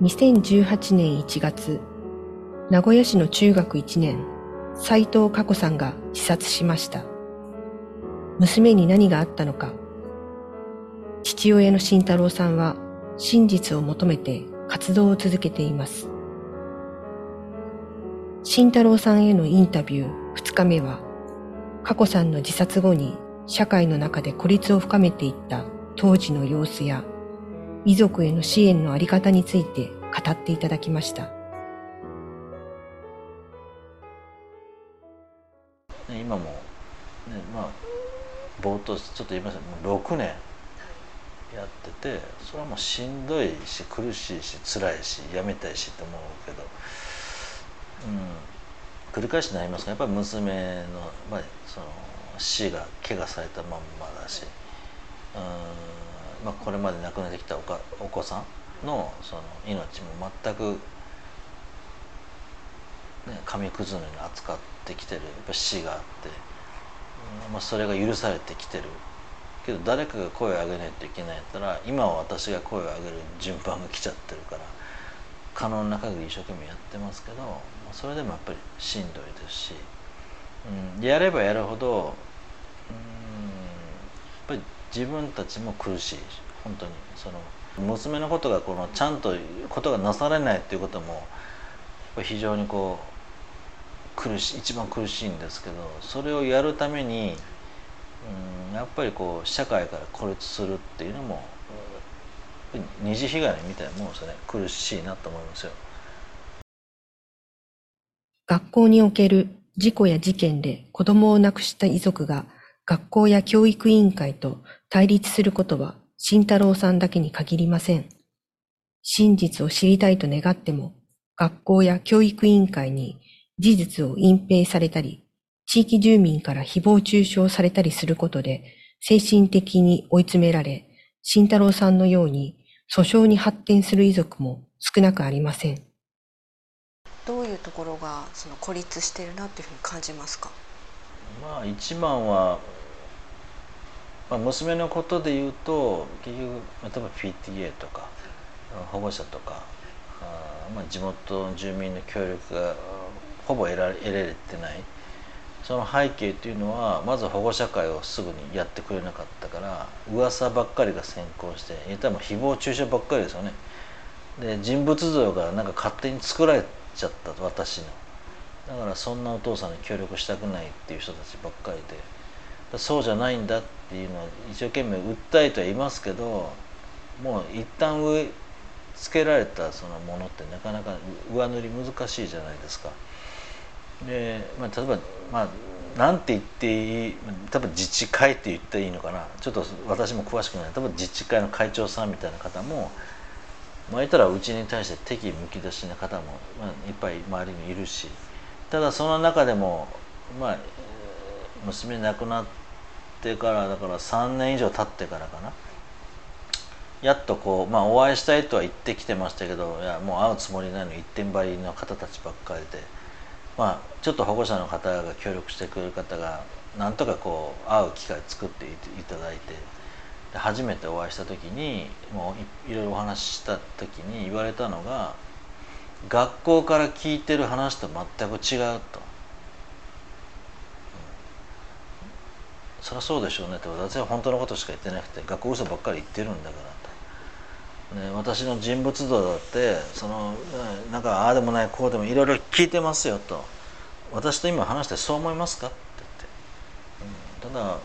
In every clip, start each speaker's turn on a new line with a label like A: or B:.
A: 2018年1月、名古屋市の中学1年、斉藤佳子さんが自殺しました。娘に何があったのか。父親の慎太郎さんは真実を求めて活動を続けています。慎太郎さんへのインタビュー2日目は、佳子さんの自殺後に社会の中で孤立を深めていった当時の様子や遺族への支援のあり方について語っていただきました。
B: 今も、ね、まあ、冒頭ちょっと言いましたもう6年やっててそれはもうしんどいし苦しいし辛いしやめたいしって思うけど、うん、繰り返しになりますがやっぱり娘の、まあ、その死が怪我されたまんまだし、うんまあ、これまで亡くなってきたおかお子さんのその命も全く、ね、紙くずのように扱ってきてるやっぱ死があって、まあ、それが許されてきてる。けど誰かが声を上げないといけないやったら今は私が声を上げる順番が来ちゃってるから可能な限り一生懸命やってますけどまあそれでもやっぱりしんどいですし、うん、やればやるほど、うん、やっぱり自分たちも苦しい本当にその娘のことがこのちゃんとことがなされないっていうことも非常にこう苦しい一番苦しいんですけどそれをやるためにうんやっぱりこう社会から孤立するっていうのも二次被害みたいなもんですね苦しいなと思いますよ。
A: 学校における事故や事件で子供を亡くした遺族が学校や教育委員会と対立することは慎太郎さんだけに限りません。真実を知りたいと願っても、学校や教育委員会に事実を隠蔽されたり、地域住民から誹謗中傷されたりすることで、精神的に追い詰められ、慎太郎さんのように訴訟に発展する遺族も少なくありません。
C: どういうところがその孤立しているなというふうに感じますか？
B: まあ一番はまあ、娘のことで言うと結局例えば PTA とか保護者とかあ、まあ、地元の住民の協力がほぼ得ら得られてない。その背景というのはまず保護者会をすぐにやってくれなかったから噂ばっかりが先行して言ったらもう誹謗中傷ばっかりですよね。で人物像がなんか勝手に作られちゃった私の。だからそんなお父さんに協力したくないっていう人たちばっかりで。そうじゃないんだっていうのは一生懸命訴えてはいますけどもう一旦植え付けられたそのものってなかなか上塗り難しいじゃないですか。で、まあ、例えばまあなんて言っていい多分自治会って言っていいのかな。ちょっと私も詳しくない。多分自治会の会長さんみたいな方もまあ言ったらうちに対して敵むき出しな方も、まあ、いっぱい周りにいるし。ただその中でもまあ娘亡くなってからだから3年以上経ってからかなやっとこうまあお会いしたいとは言ってきてましたけどいやもう会うつもりないの一点張りの方たちばっかりでまあちょっと保護者の方が協力してくれる方がなんとかこう会う機会作っていただいて初めてお会いした時にもういろいろお話しした時に言われたのが学校から聞いてる話と全く違うと。そりゃそうでしょうねって私は本当のことしか言ってなくて学校嘘ばっかり言ってるんだからと、ね、私の人物像だってそのなんかああでもないこうでもいろいろ聞いてますよと。私と今話してそう思いますかって言って、うん、ただ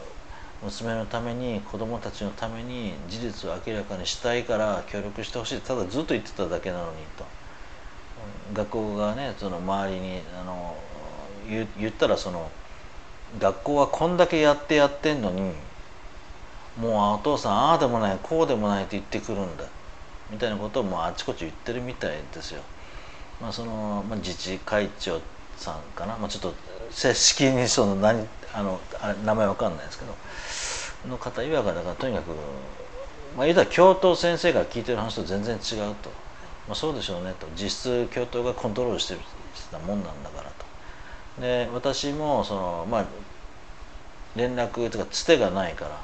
B: 娘のために子供たちのために事実を明らかにしたいから協力してほしいただずっと言ってただけなのにと。学校がねその周りにあの言ったらその学校はこんだけやってやってんのにもうお父さんああでもないこうでもないって言ってくるんだ。みたいなことをもうあちこち言ってるみたいですよ。まあ、その、まあ、自治会長さんかな、まあ、ちょっと正式にその何あのあ名前わかんないですけど。の方いわくだからとにかくまあ言うたら教頭先生が聞いてる話と全然違うと、まあ、そうでしょうねと。実質教頭がコントロールしてるもんなんだからと。で私もそのまあ連絡とかつてがないから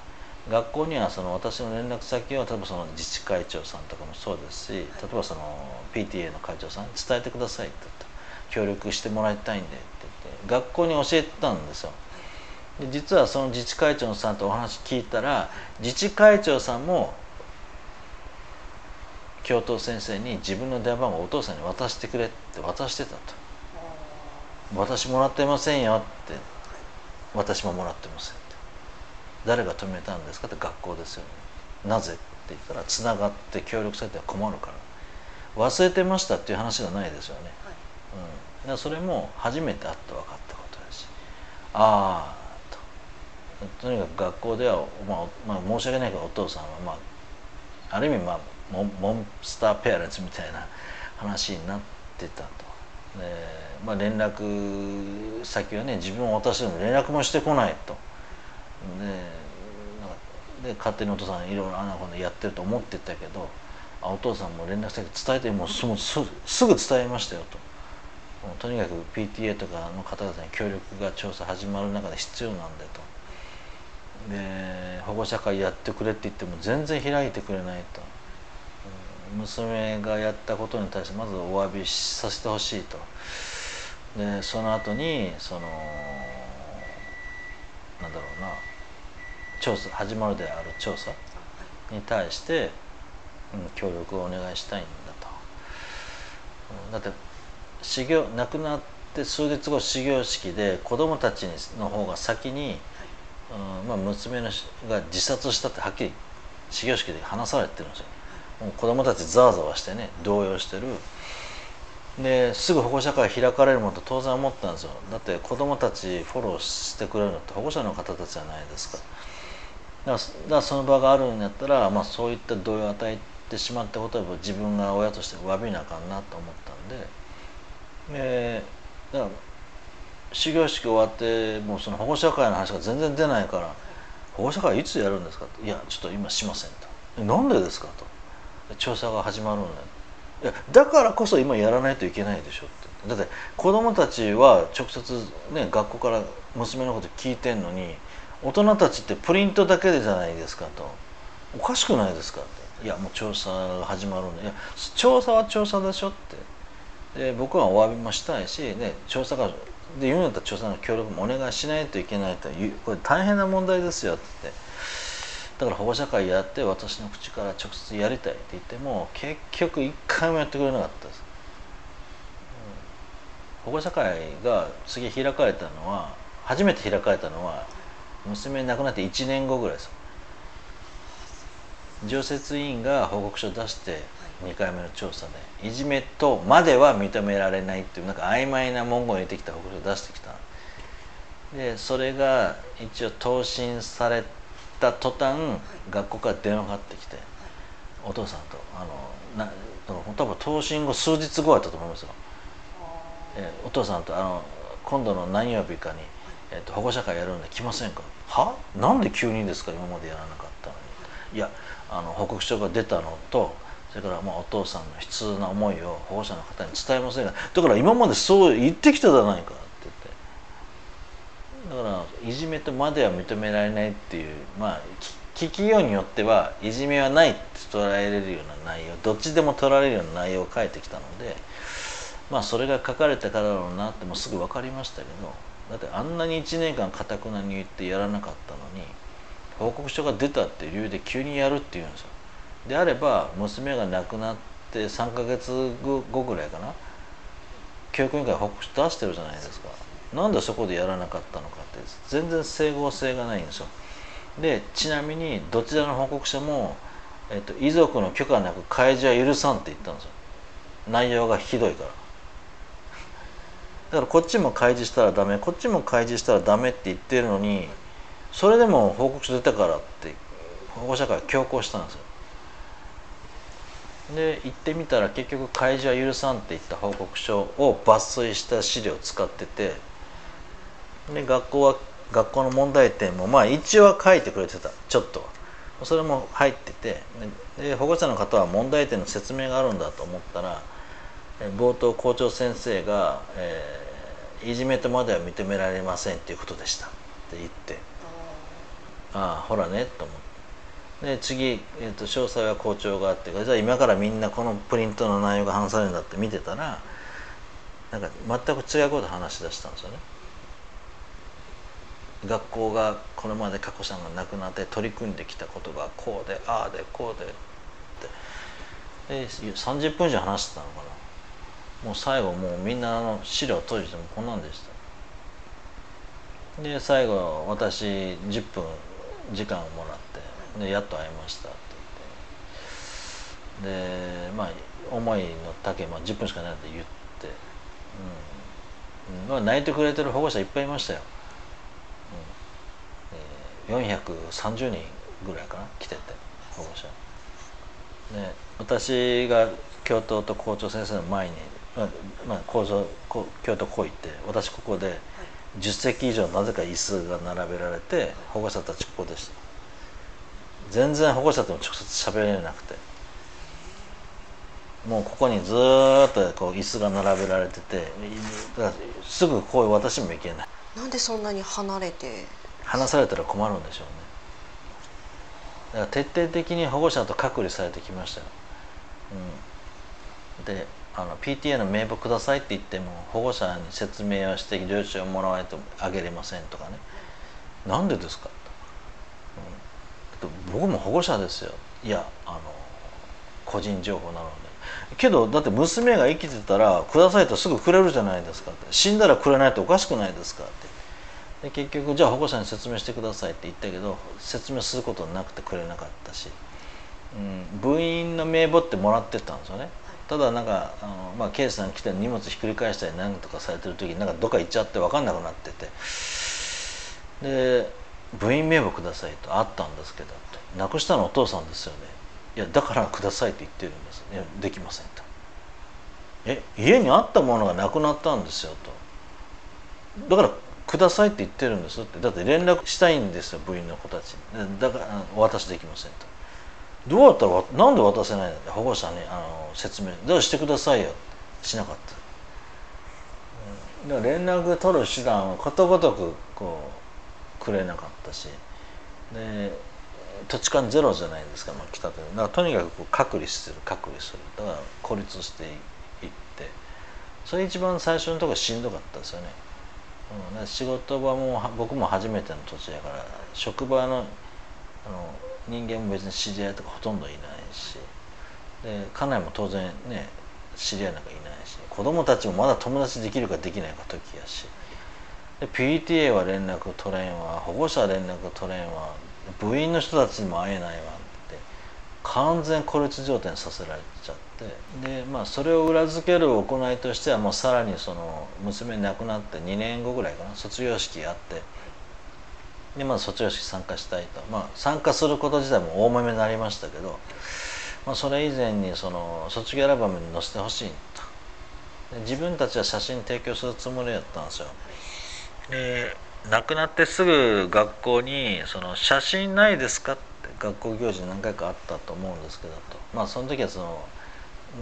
B: 学校にはその私の連絡先を例えばその自治会長さんとかもそうですし例えばその PTA の会長さんに伝えてくださいって言った。協力してもらいたいんでって言って学校に教えたんですよ。で実はその自治会長さんとお話聞いたら自治会長さんも教頭先生に自分の電話番号をお父さんに渡してくれって渡してたと私もらってませんよって。私ももらってませんって。誰が止めたんですかって学校ですよね。なぜって言ったらつながって協力されては困るから。忘れてましたっていう話がないですよね、うん、だからそれも初めて会って分かったことだし。ああと。とにかく学校では、まあ、まあ申し訳ないけどお父さんはまあある意味まあモンモンスターペアレンツみたいな話になってたと。でまあ、連絡先はね自分を渡しても連絡もしてこないと。でで勝手にお父さんいろいろあんなことやってると思ってたけどあお父さんも連絡先伝えてもうすぐ伝えましたよと。とにかく PTA とかの方々に協力が調査始まる中で必要なんだと。で保護者会やってくれって言っても全然開いてくれないと。娘がやったことに対してまずお詫びさせてほしいとでその後にそのなんだろうな。調査始まるである調査に対して、うん、協力をお願いしたいんだと、うん、だって修行亡くなって数日後始業式で子供たちの方が先に、うんまあ、娘のが自殺したってはっきり始業式で話されてるんですよ。もう子供たちざわざわしてね動揺してるですぐ保護者会開かれるものと当然思ったんですよだって子供たちフォローしてくれるのって保護者の方たちじゃないですかだからその場があるんやったら、まあ、そういった動揺を与えてしまったことは自分が親として詫びなあかんなと思ったんででだから始業式終わってもうその保護者会の話が全然出ないから「保護者会いつやるんですか?」って「いやちょっと今しません」と「なんでですか?」と。調査が始まるんだいやだからこそ今やらないといけないでしょって。だって子供たちは直接ね学校から娘のこと聞いてんのに大人たちってプリントだけでじゃないですかと。おかしくないですかって。いやもう調査が始まるんでいや調査は調査でしょって。で僕はお詫びもしたいし、ね、調査がで言うんだったら調査の協力もお願いしないといけないというこれ大変な問題ですよって。だから保護者会やって私の口から直接やりたいって言っても結局一回もやってくれなかったです、うん、保護者会が次開かれたのは初めて開かれたのは娘亡くなって1年後ぐらいです常設委員が報告書を出して2回目の調査でいじめとまでは認められないっていうなんか曖昧な文言を入れてきた報告書を出してきた。でそれが一応答申されてった途端、学校から電話がかかってきて、お父さんとあのな多分答申後数日後やったと思いますよ、えお父さんとあの今度の何曜日かに、えーと、保護者会やるんで来ませんか？は？なんで急にですか？今までやらなかったのに。いやあの報告書が出たのとそれからまあお父さんの悲痛な思いを保護者の方に伝えませんがだから今までそう言ってきたじゃないかいじめとまでは認められないっていうまあ聞きようによってはいじめはないって捉えれるような内容どっちでも取られるような内容を書いてきたのでまあそれが書かれたからだろうなってもうすぐ分かりましたけどだってあんなに1年間かたくなに言ってやらなかったのに報告書が出たっていう理由で急にやるっていうんですよ。であれば娘が亡くなって3ヶ月後ぐらいかな教育委員会報告書出してるじゃないですか。なんでそこでやらなかったのかって全然整合性がないんですよ。でちなみにどちらの報告書も、えっと、遺族の許可なく開示は許さんって言ったんですよ。内容がひどいから。だからこっちも開示したらダメこっちも開示したらダメって言ってるのにそれでも報告書出たからって保護者会強行したんですよ。で行ってみたら結局開示は許さんって言った報告書を抜粋した資料を使っててで学校は学校の問題点もまあ一応は書いてくれてた。ちょっとそれも入っててで保護者の方は問題点の説明があるんだと思ったら冒頭校長先生が、えー、いじめとまでは認められませんっていうことでした。って言って。ああほらねと思って。で次、えー、と詳細は校長があってじゃあ今からみんなこのプリントの内容が話されるんだって見てたらなんか全く違うこと話し出したんですよね。学校がこれまで佳子さんが亡くなって取り組んできたことがこうでああでこうでって。で30分以上話してたのかな。もう最後もうみんなあの資料閉じてもこんなんでした。で最後私10分時間をもらってでやっと会いましたって言って。でまあ思いの丈、まあ、10分しかないって言って、うん。まあ、泣いてくれてる保護者いっぱいいましたよ。430人ぐらいかな来てて保護者。で私が教頭と校長先生の前に、まあまあ、校長教頭こう行って私ここで10席以上なぜか椅子が並べられて保護者たちここでした。全然保護者とも直接喋れなくて。もうここにずっとこう椅子が並べられててすぐこう私も行けない。
C: なんでそんなに離れて
B: 話されたら困るんでしょうね。だから徹底的に保護者と隔離されてきましたよ、うん、であの PTA の名簿くださいって言っても保護者に説明をして領収をもらわないとあげれませんとかね。なんでですか？と、うん、僕も保護者ですよ。いやあの個人情報なので。けどだって娘が生きてたらくださいとすぐくれるじゃないですかって。死んだらくれないとおかしくないですかって。で結局じゃあ保護者に説明してくださいって言ったけど説明することなくてくれなかったし、うん、部員の名簿ってもらってたんですよね。ただなんかあの、まあ、ケイさん来て荷物ひっくり返したり何とかされてる時になんかどっか行っちゃって分かんなくなっててで部員名簿くださいとあったんですけどなくしたのお父さんですよね。いやだからくださいって言ってるんですいやできませんと。え家にあったものがなくなったんですよと。だからくださいって言ってるんです。ってだって連絡したいんですよ部員の子たちに。だからお渡しできませんと。どうやったらなんで渡せないの保護者にあの説明。どうしてくださいよしなかった、だから連絡取る手段をことごとくこうくれなかったし。で土地勘ゼロじゃないですか、まあ、来たとだからとにかくこう隔離する隔離する。だから孤立していって。それ一番最初のところしんどかったですよね。仕事場も僕も初めての土地やから職場のあの人間も別に知り合いとかほとんどいないしで家内も当然ね知り合いなんかいないし子供たちもまだ友達できるかできないか時やし。で PTA は連絡取れんわ保護者は連絡取れんわ部員の人たちにも会えないわ。完全孤立状態にさせられちゃって。でまあそれを裏付ける行いとしてはもうさらにその娘亡くなって2年後ぐらいかな卒業式やってでまあ卒業式参加したいとまあ参加すること自体も大豆になりましたけど、まあ、それ以前にその卒業アルバムに載せてほしいとで自分たちは写真提供するつもりやったんですよで亡くなってすぐ学校にその写真ないですかって学校行事何回かあったと思うんですけどと。まあその時はその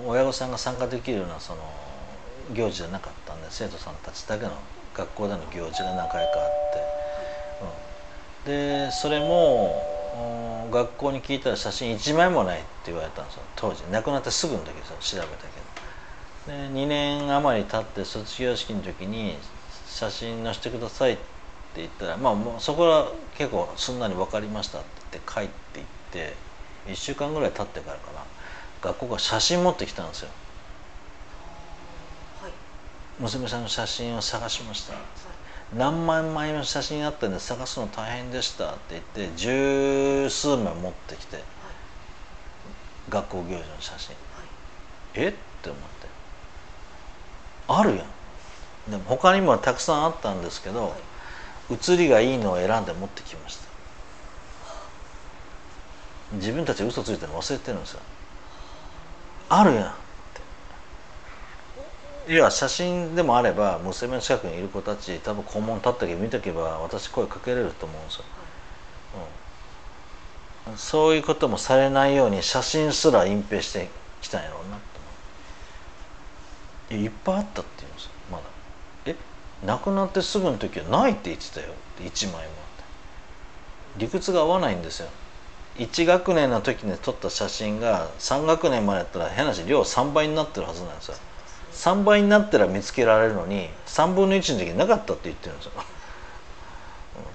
B: 親御さんが参加できるようなその行事じゃなかったんで生徒さんたちだけの学校での行事が何回かあって、うん、でそれも学校に聞いたら写真1枚もないって言われたんですよ。当時。亡くなってすぐの時ですよ調べたけど。で2年余り経って卒業式の時に写真載せてくださいって言ったらまあもうそこは結構すんなり分かりましたって言ってていって1週間ぐらい経ってからかな。学校が写真持ってきたんですよ、はい、娘さんの写真を探しました、はい、何万枚の写真あったんで探すの大変でしたって言って十数枚持ってきて、はい、学校行事の写真、え？って思って。あるやん。でも他にもたくさんあったんですけど、写りがいいのを選んで持ってきました自分たち嘘ついてるの忘れてるんですよ。あるやんって。いや写真でもあれば娘の近くにいる子たち多分校門立ったけ見とけば私声かけれると思うんですよ、うん、そういうこともされないように写真すら隠蔽してきたんやろうなと。思ういっぱいあったって言うんですよまだ。え亡くなってすぐの時はないって言ってたよって1枚も理屈が合わないんですよ。1学年の時に撮った写真が3学年までやったら変な話量3倍になってるはずなんですよ。3倍になったら見つけられるのに3分の1の時になかったって言ってるんですよ。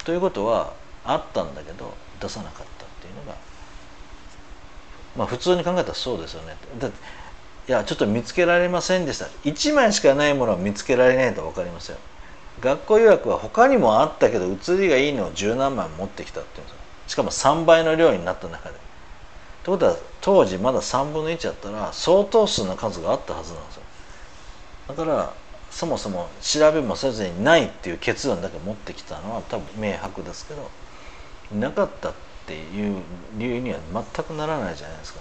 B: ということはあったんだけど出さなかったっていうのがまあ普通に考えたらそうですよね。だっていやちょっと見つけられませんでした。1枚しかないものは見つけられないと分かりますよ。学校予約は他にもあったけど写りがいいのを十何枚持ってきたっていうんですよ。しかも3倍の量になった中で。ということは当時まだ3分の1やったら相当数の数があったはずなんですよ。だからそもそも調べもせずにないっていう結論だけ持ってきたのは多分明白ですけどなかったっていう理由には全くならないじゃないですか。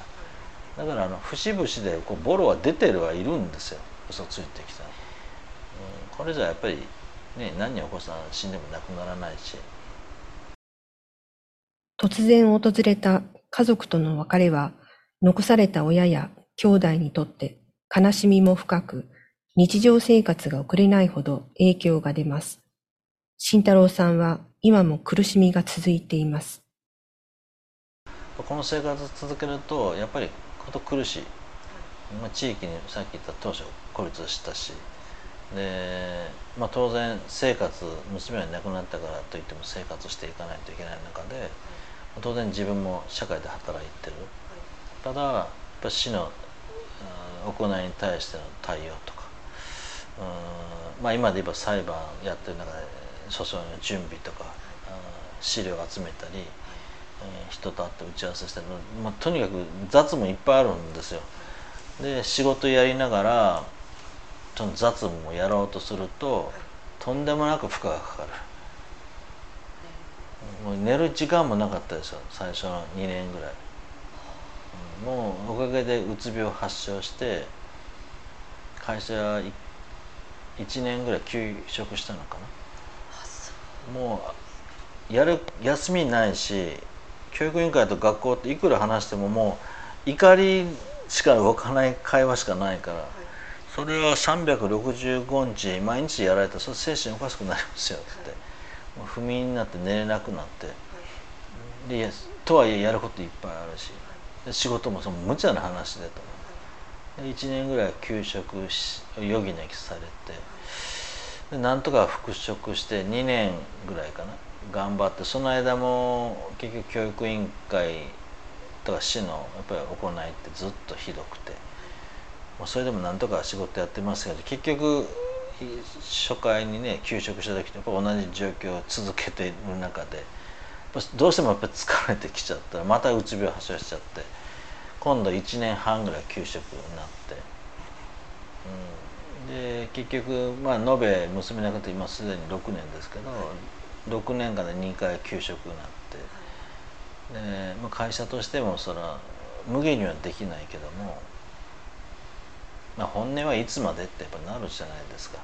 B: だからあの節々でボロは出てるはいるんですよ。嘘ついてきた、うん、これじゃやっぱりね何人お子さん死んでも亡くならないし。
A: 突然訪れた家族との別れは残された親や兄弟にとって悲しみも深く日常生活が送れないほど影響が出ます。慎太郎さんは今も苦しみが続いています。
B: この生活を続けるとやっぱりこと苦しい、まあ、地域にさっき言った当初孤立したしで、まあ、当然生活娘が亡くなったからといっても生活していかないといけない中で当然自分も社会で働いてる。ただやっぱ死の行いに対しての対応とかうんまあ、今で言えば裁判やってる中で訴訟の準備とか資料を集めたり、人と会って打ち合わせしたり、まあ、とにかく雑務いっぱいあるんですよ。で仕事やりながらその雑務をやろうとするととんでもなく負荷がかかる。もう寝る時間もなかったですよ最初の2年ぐらい。もうおかげでうつ病発症して会社行1年ぐらい休職したのかな。もうやる休みないし教育委員会と学校っていくら話してももう怒りしか動かない会話しかないから、それは365日毎日やられたらそれ精神おかしくなりますよって。もう不眠になって寝れなくなって。でとはいえやることいっぱいあるし。仕事もその無茶な話でと。1年ぐらい休職し余儀なきされて。でなんとか復職して2年ぐらいかな。頑張ってその間も結局教育委員会とか市のやっぱり行いってずっとひどくて。もうそれでもなんとか仕事やってますけど結局初回にね休職した時と同じ状況を続けている中でどうしてもやっぱ疲れてきちゃった。らまたうつ病発症しちゃって。今度1年半ぐらい休職になって、うん、で結局まあ延べ娘亡くなって今すでに6年ですけど6年間で2回休職になって。で、まあ、会社としてもそれは無限にはできないけども、まあ、本音はいつまでってやっぱなるじゃないですか。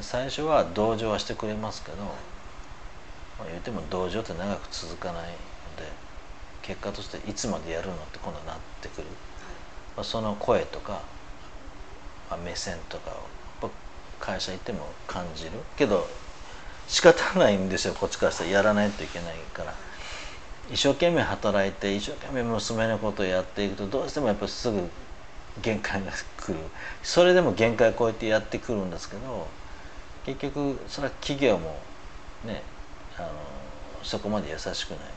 B: 最初は同情はしてくれますけど、まあ、言うても同情って長く続かないので。結果としていつまでやるのって今度はなってくる、まあ、その声とか、まあ、目線とかを会社行っても感じる。けど仕方ないんですよ。こっちからしたらやらないといけないから。一生懸命働いて一生懸命娘のことをやっていくとどうしてもやっぱすぐ限界が来る。それでも限界を超えてやってくるんですけど結局それは企業もねあのそこまで優しくないので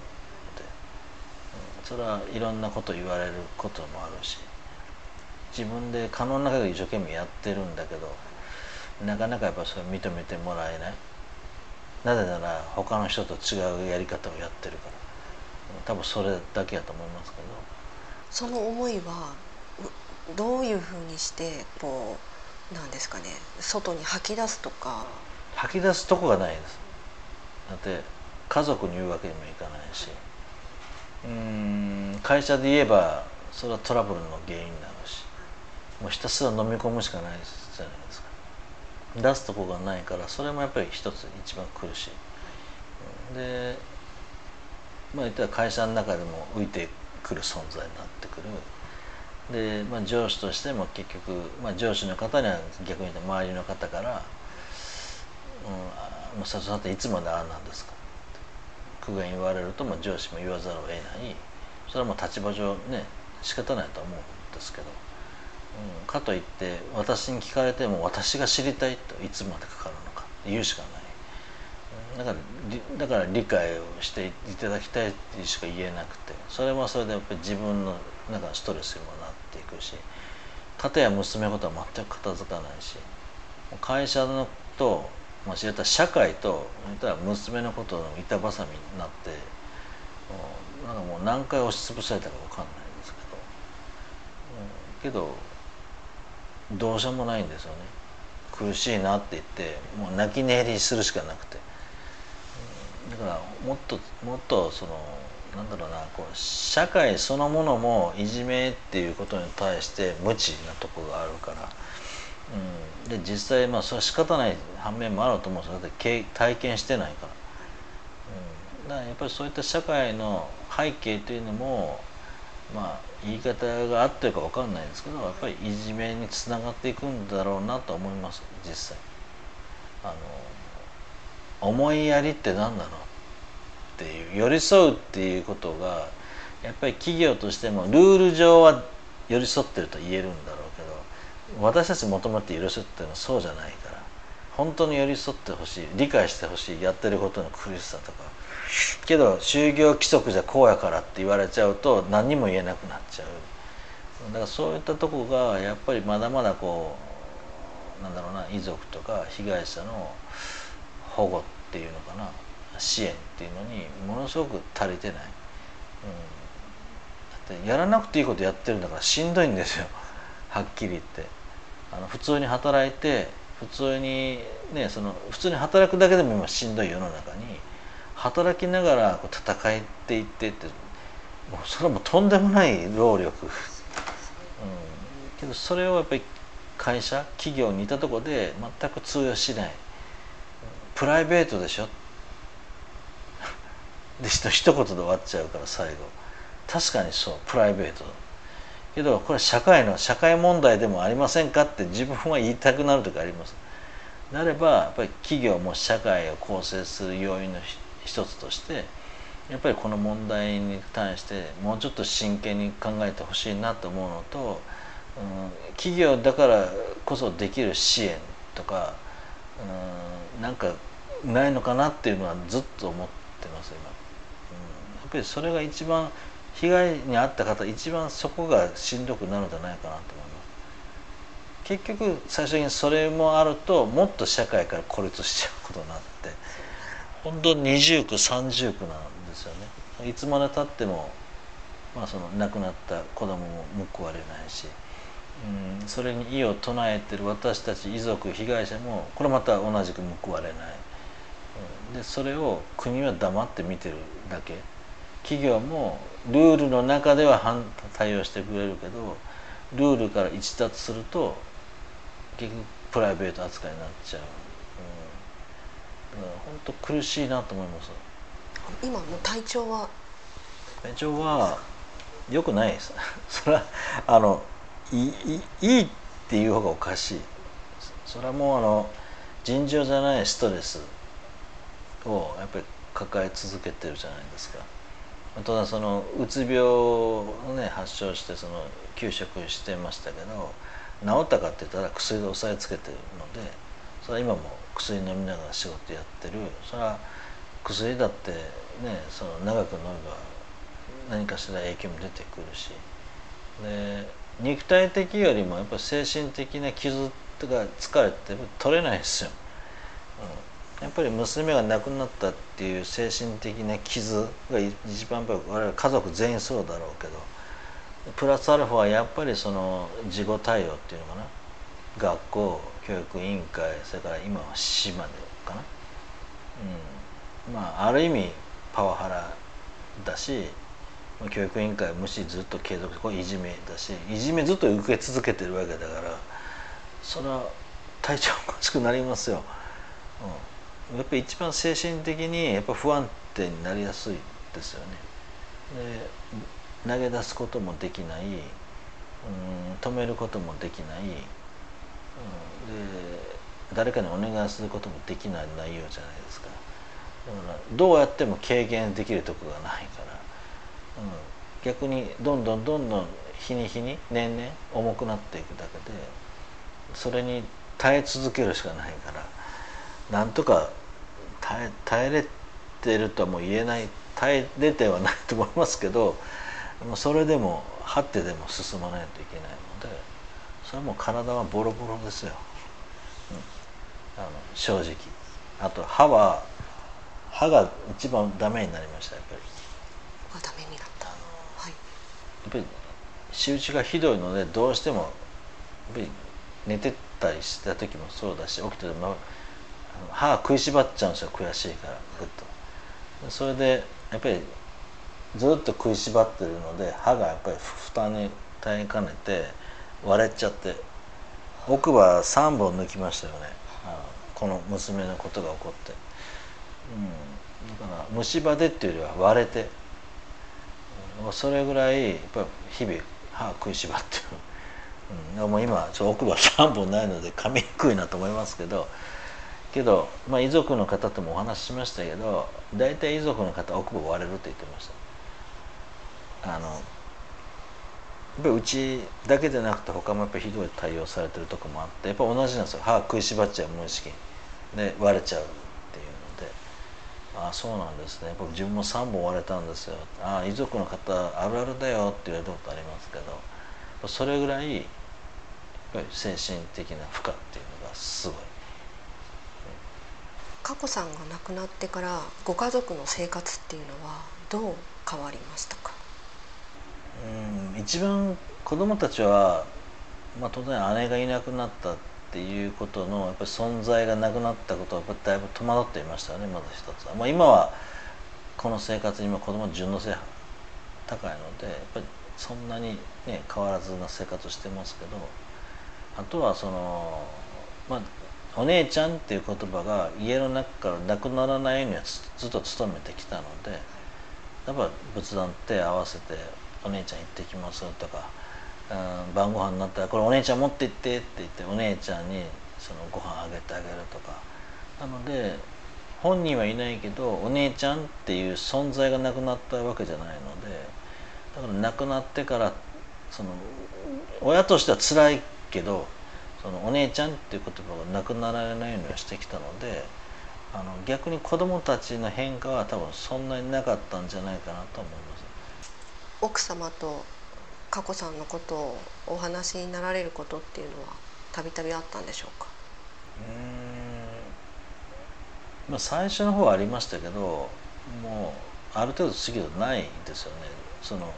B: それはいろんなこと言われることもあるし自分で可能な限り一生懸命やってるんだけどなかなかやっぱそれ認めてもらえない。なぜなら他の人と違うやり方をやってるから。多分それだけやと思いますけど。
C: その思いはどういうふうにしてこうなんですかね。外に吐き出すとか。
B: 吐き出すとこがないです。だって家族に言うわけにもいかないし。うん会社で言えばそれはトラブルの原因になるし。もうひたすら飲み込むしかないじゃないですか。出すとこがないからそれもやっぱり一つ一番苦しい。でまあ言ったら会社の中でも浮いてくる存在になってくる。で、まあ、上司としても結局、まあ、上司の方には逆に言うと周りの方から「うん、もう社長さんっていつまでああなんですか?」苦言言われると、まあ、上司も言わざるを得ない。それはもう立場上ね仕方ないと思うんですけど、うん、かといって私に聞かれても私が知りたいといつまでかかるのかって言うしかない。だからだから理解をしていただきたいってしか言えなくて。それはそれでやっぱり自分のなんかストレスにもっていくし片や娘のことは全く片付かないし会社のと、まあ、知れた社会とた娘のことの板挟みになってなんかもう何回押しつぶされたか分かんないんですけど、うん、けどどうしようもないんですよね。苦しいなって言ってもう泣き寝入りするしかなくて、だからもっともっとそのなんだろうなこう社会そのものもいじめっていうことに対して無知なとこがあるから、うん、で実際まあそれは仕方ない反面もあると思うんですよ。だって体験してないから、うん、だからやっぱりそういった社会の背景というのもまあ言い方が合ってるか分かんないですけどやっぱりいじめにつながっていくんだろうなと思います実際。あの思いやりって何なの？っていう寄り添うっていうことがやっぱり企業としてもルール上は寄り添ってると言えるんだろうけど私たち求めて寄り添ってるのはそうじゃないから本当に寄り添ってほしい理解してほしいやってることの苦しさとか。けど就業規則じゃこうやからって言われちゃうと何にも言えなくなっちゃう。だからそういったとこがやっぱりまだまだこうなんだろうな遺族とか被害者の保護っていうのかな。支援っていうのにものすごく足りてない、うん、だってやらなくていいことやってるんだからしんどいんですよ。はっきり言って。あの普通に働いて普通にねその普通に働くだけでも今しんどい世の中に働きながらこう戦いっていってってもうそれはもうとんでもない労力、うん、けどそれをやっぱり会社企業にいたとこで全く通用しない。プライベートでしょ。で一言で終わっちゃうから最後。確かにそう。プライベート。けどこれ社会の社会問題でもありませんかって自分は言いたくなる時あります。なればやっぱり企業も社会を構成する要因の一つとしてやっぱりこの問題に対してもうちょっと真剣に考えてほしいなと思うのと、うん、企業だからこそできる支援とか、うん、なんかないのかなっていうのはずっと思ってます今、うん、やっぱりそれが一番被害に遭った方一番そこがしんどくなるんじゃないかなと思います。結局最終的にそれもあるともっと社会から孤立しちゃうことになって本当二重苦三重苦なんですよね。いつまでたっても、まあ、その亡くなった子供も報われないし、うん、それに異を唱えてる私たち遺族被害者もこれまた同じく報われない、うん、でそれを国は黙って見てるだけ。企業もルールの中では反対応してくれるけどルールから逸脱すると結局プライベート扱いになっちゃう。本当苦しいなと思います。
C: 今の体調は？
B: 体調は良くないです。それはあのいいいいっていう方がおかしい。それはもうあの尋常じゃないストレスをやっぱり抱え続けてるじゃないですかただそのうつ病をね発症してその休職してましたけど治ったかって言ったら薬で抑えつけてるのでそれは今も薬飲みながら仕事やってる。それは薬だってねその長く飲めば何かしら影響も出てくるし。で肉体的よりもやっぱ精神的な傷とか疲れって取れないですよ、うん、やっぱり娘が亡くなったっていう精神的な傷が一番やっぱ我々家族全員そうだろうけどプラスアルファはやっぱりその事後対応っていうのかな。学校教育委員会それから今は市までかな、うん、まあある意味パワハラだし教育委員会無視ずっと継続これいじめだしいじめずっと受け続けてるわけだからそれは体調おかしくなりますよ、うん、やっぱり一番精神的にやっぱ不安定になりやすいですよね。で投げ出すこともできない、うん、止めることもできない。で誰かにお願いすることもできない内容じゃないですか。だからどうやっても軽減できるとこがないから、うん、逆にどんどんどんどん日に日に年々重くなっていくだけでそれに耐え続けるしかないから。なんとか耐え耐えれてるとはもう言えない耐えれてはないと思いますけどそれでも張ってでも進まないといけないのでそれはもう体はボロボロですよ、うん、あの正直。あと歯は歯が一番ダメになりましたやっぱり。
C: あダメになった。はい。
B: やっぱり仕打ちがひどいのでどうしてもやっぱり寝てたりした時もそうだし起きてても歯食いしばっちゃうんですよ悔しいからぐっと。それでやっぱりずっと食いしばってるので歯がやっぱり負担に耐えかねて割れちゃって奥歯3本抜きましたよね。この娘のことが起こって、うん、だから虫歯でっていうよりは割れて。それぐらいやっぱり日々歯食いしばってる、うん、でも今ちょっと奥歯3本ないので噛みにくいなと思いますけどけど、まあ、遺族の方ともお話ししましたけど大体遺族の方は奥歯割れるって言ってました。あのやっぱりうちだけでなくて他もやっぱひどい対応されてるとこもあってやっぱ同じなんですよ。歯食いしばっちゃう無意識で割れちゃうっていうので。ああそうなんですね。やっぱ自分も3本割れたんですよ。ああ遺族の方あるあるだよって言われたことありますけどそれぐらいやっぱり精神的な負荷っていうのがすごい。
C: 佳子さんが亡くなってからご家族の生活っていうのはどう変わりましたか？
B: うん一番子供たちは、まあ、当然姉がいなくなったっていうことのやっぱり存在がなくなったことはやっぱりだいぶ戸惑っていましたよねまず一つは、まあ、今はこの生活にも子供順応性高いのでやっぱりそんなにね変わらずな生活をしてますけどあとはそのまあお姉ちゃんっていう言葉が家の中からなくならないようにはずっと努めてきたのでやっぱ仏壇手合わせて「お姉ちゃん行ってきます」とか、うん、晩ご飯になったら「これお姉ちゃん持って行って」って言ってお姉ちゃんにそのご飯あげてあげるとか。なので本人はいないけどお姉ちゃんっていう存在がなくなったわけじゃないのでだから亡くなってからその親としては辛いけどそのお姉ちゃんっていう言葉がなくならないようにはしてきたのであの逆に子供たちの変化は多分そんなになかったんじゃないかなと思います。
C: 奥様と佳子さんのことをお話になられることっていうのはたびたびあったんでしょうか？
B: うん。まあ最初の方はありましたけどもうある程度過ぎるとないですよね。その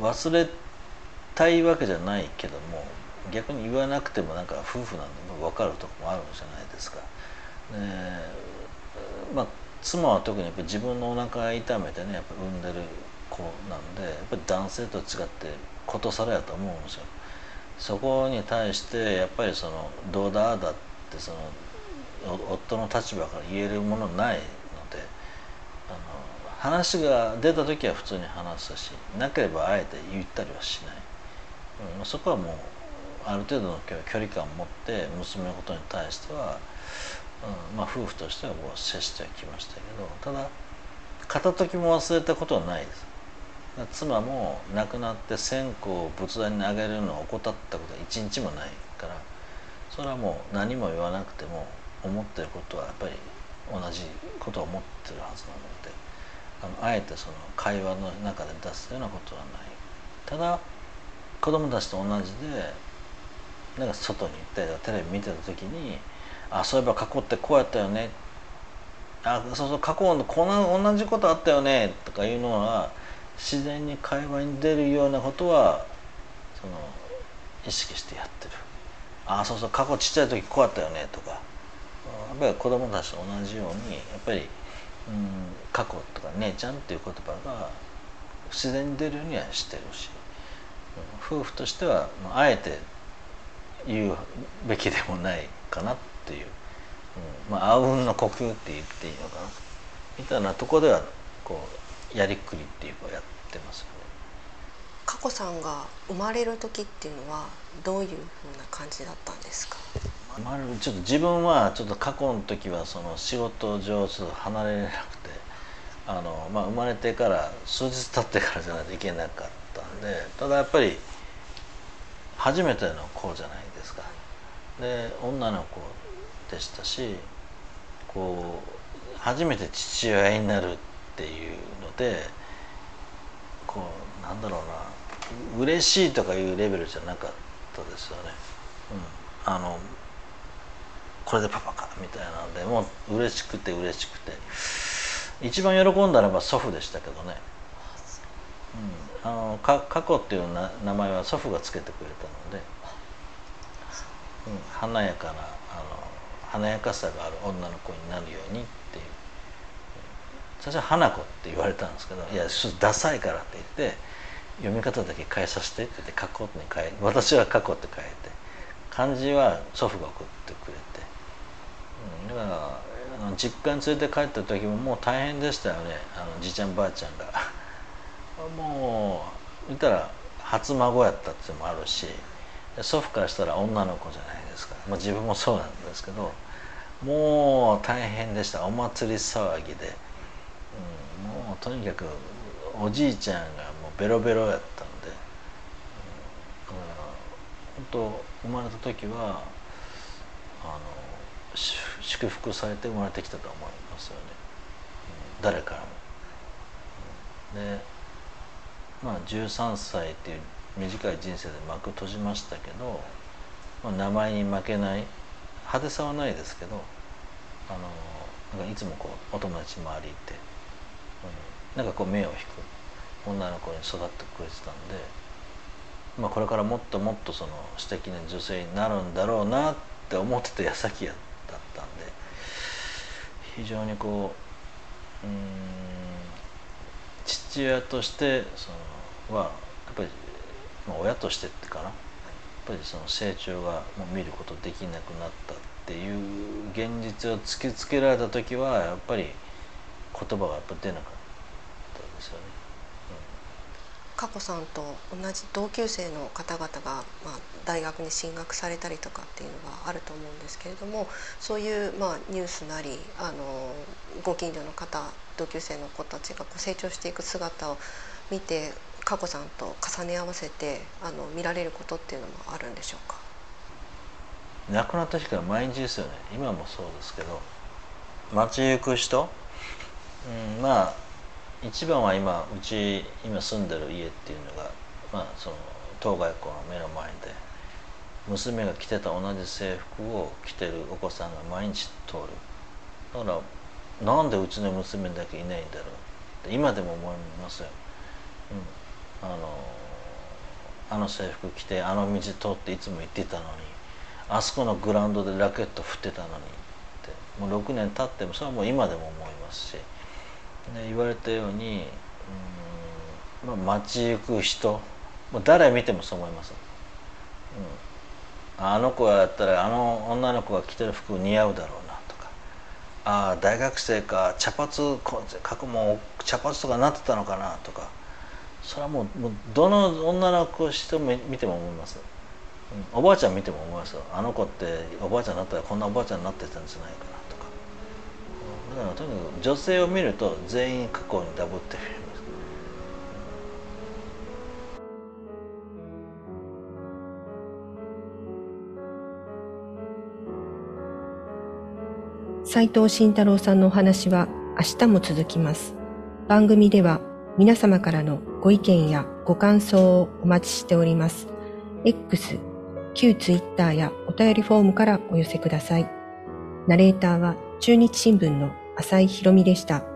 B: 忘れたいわけじゃないけども逆に言わなくてもなんか夫婦なんで分かるとこもあるんじゃないですか。でまあ妻は特にやっぱ自分のお腹痛めてねやっぱ産んでる子なんでやっぱり男性と違ってことさらやと思うんですよ。そこに対してやっぱりそのどうだあだってその夫の立場から言えるものないのであの話が出た時は普通に話すしなければあえて言ったりはしない、うん、そこはもうある程度の距離感を持って娘のことに対しては、うんまあ、夫婦としてはこう接してきましたけどただ片時も忘れたことはないです。妻も亡くなって線香を仏壇にあげるのを怠ったことは一日もないからそれはもう何も言わなくても思ってることはやっぱり同じことを思ってるはずなのであのあえてその会話の中で出すようなことはない。ただ子供たちと同じでなんか外に行ってテレビ見てた時に「あそういえば過去ってこうやったよね」あそうそう過去のこんな同じことあったよね。とかいうのは自然に会話に出るようなことはその意識してやってる。あそうそう過去ちっちゃい時こうやったよね。とか。やっぱり子供たちと同じようにやっぱり、うん、過去とか姉ちゃんっていう言葉が自然に出るようにはしてるし。夫婦としてはあえて言うべきでもないかなっていう、うん、まああうんの呼吸って言っていいのかな。みたいなとこではこうやりくりっていうかやってますよね。
C: 佳子さんが生まれる時っていうのはどういうふうな感じだったんですか？
B: まるちょっと自分はちょっと過去の時はその仕事上ちょっと離れれなくてあの、まあ、生まれてから数日経ってからじゃないといけなかったんでただやっぱり初めての子じゃない？で女の子でしたしこう初めて父親になるっていうのでこうなんだろうな嬉しいとかいうレベルじゃなかったですよね。うん、あのこれでパパかみたいなのでもう嬉しくて嬉しくて。一番喜んだのは祖父でしたけどね、う。ん、あのか過去っていうな名前は祖父がつけてくれたので、うん、華やかなあの華やかさがある女の子になるようにっていう。最初は花子って言われたんですけど「いやダサいから」って言って読み方だけ変えさせてって言って「過去」に変え私は「過去」って変えて漢字は祖父が送ってくれて、うん、だからあの実家に連れて帰った時ももう大変でしたよね。あのじいちゃんばあちゃんが。もう言ったら初孫やったっていうのもあるし祖父からしたら女の子じゃない。ですか、まあ、自分もそうなんですけどもう大変でした。お祭り騒ぎで、うん、もうとにかくおじいちゃんがもうベロベロやったんで、うん、本当生まれた時はあの祝福されて生まれてきたと思いますよね、うん、誰からも。でまあ13歳っていう短い人生で幕閉じましたけど、まあ、名前に負けない。派手さはないですけどあのなんかいつもこうお友達周りいて、うん、なんかこう目を引く女の子に育ってくれてたんで、まあ、これからもっともっとその素敵な女性になるんだろうなって思ってた矢先やだったんで非常にこううん父親としてそのはやっぱりまあ、親としてってかな。ぱりその成長がもう見ることできなくなったっていう現実を突きつけられた時はやっぱり言葉がやっぱ出なかったんですよね。
C: 佳子さんと同じ同級生の方々が、まあ、大学に進学されたりとかっていうのがあると思うんですけれどもそういう、まあ、ニュースなりあのご近所の方同級生の子たちがこう成長していく姿を見て佳子さんと重ね合わせてあの見られることっていうのもあるんでしょうか？
B: 亡くなった日から毎日ですよね。今もそうですけど。街行く人、うん、まあ一番は今うち今住んでる家っていうのが、まあ、その当該校の目の前で娘が着てた同じ制服を着てるお子さんが毎日通る。だからなんでうちの娘だけいないんだろうって今でも思いますよ、うん。あのあの制服着てあの道通っていつも行ってたのにあそこのグラウンドでラケット振ってたのにって。もう6年経ってもそれはもう今でも思いますし。で言われたようにうん、まあ、街行く人もう誰見てもそう思います、うん、あの子やったらあの女の子が着てる服似合うだろうなとか。ああ大学生か茶髪過去も茶髪とかなってたのかなとか。それはもうどの女の子しても見ても思います、おばあちゃん見ても思いますよ。あの子っておばあちゃんになったらこんなおばあちゃんになってたんじゃないかなとか。だからとにかく女性を見ると全員過去にダブって見え
A: ます。斉藤慎太郎さんのお話は明日も続きます。番組では皆様からのご意見やご感想をお待ちしております。X、旧 Twitter やお便りフォームからお寄せください。ナレーターは中日新聞の浅井博美でした。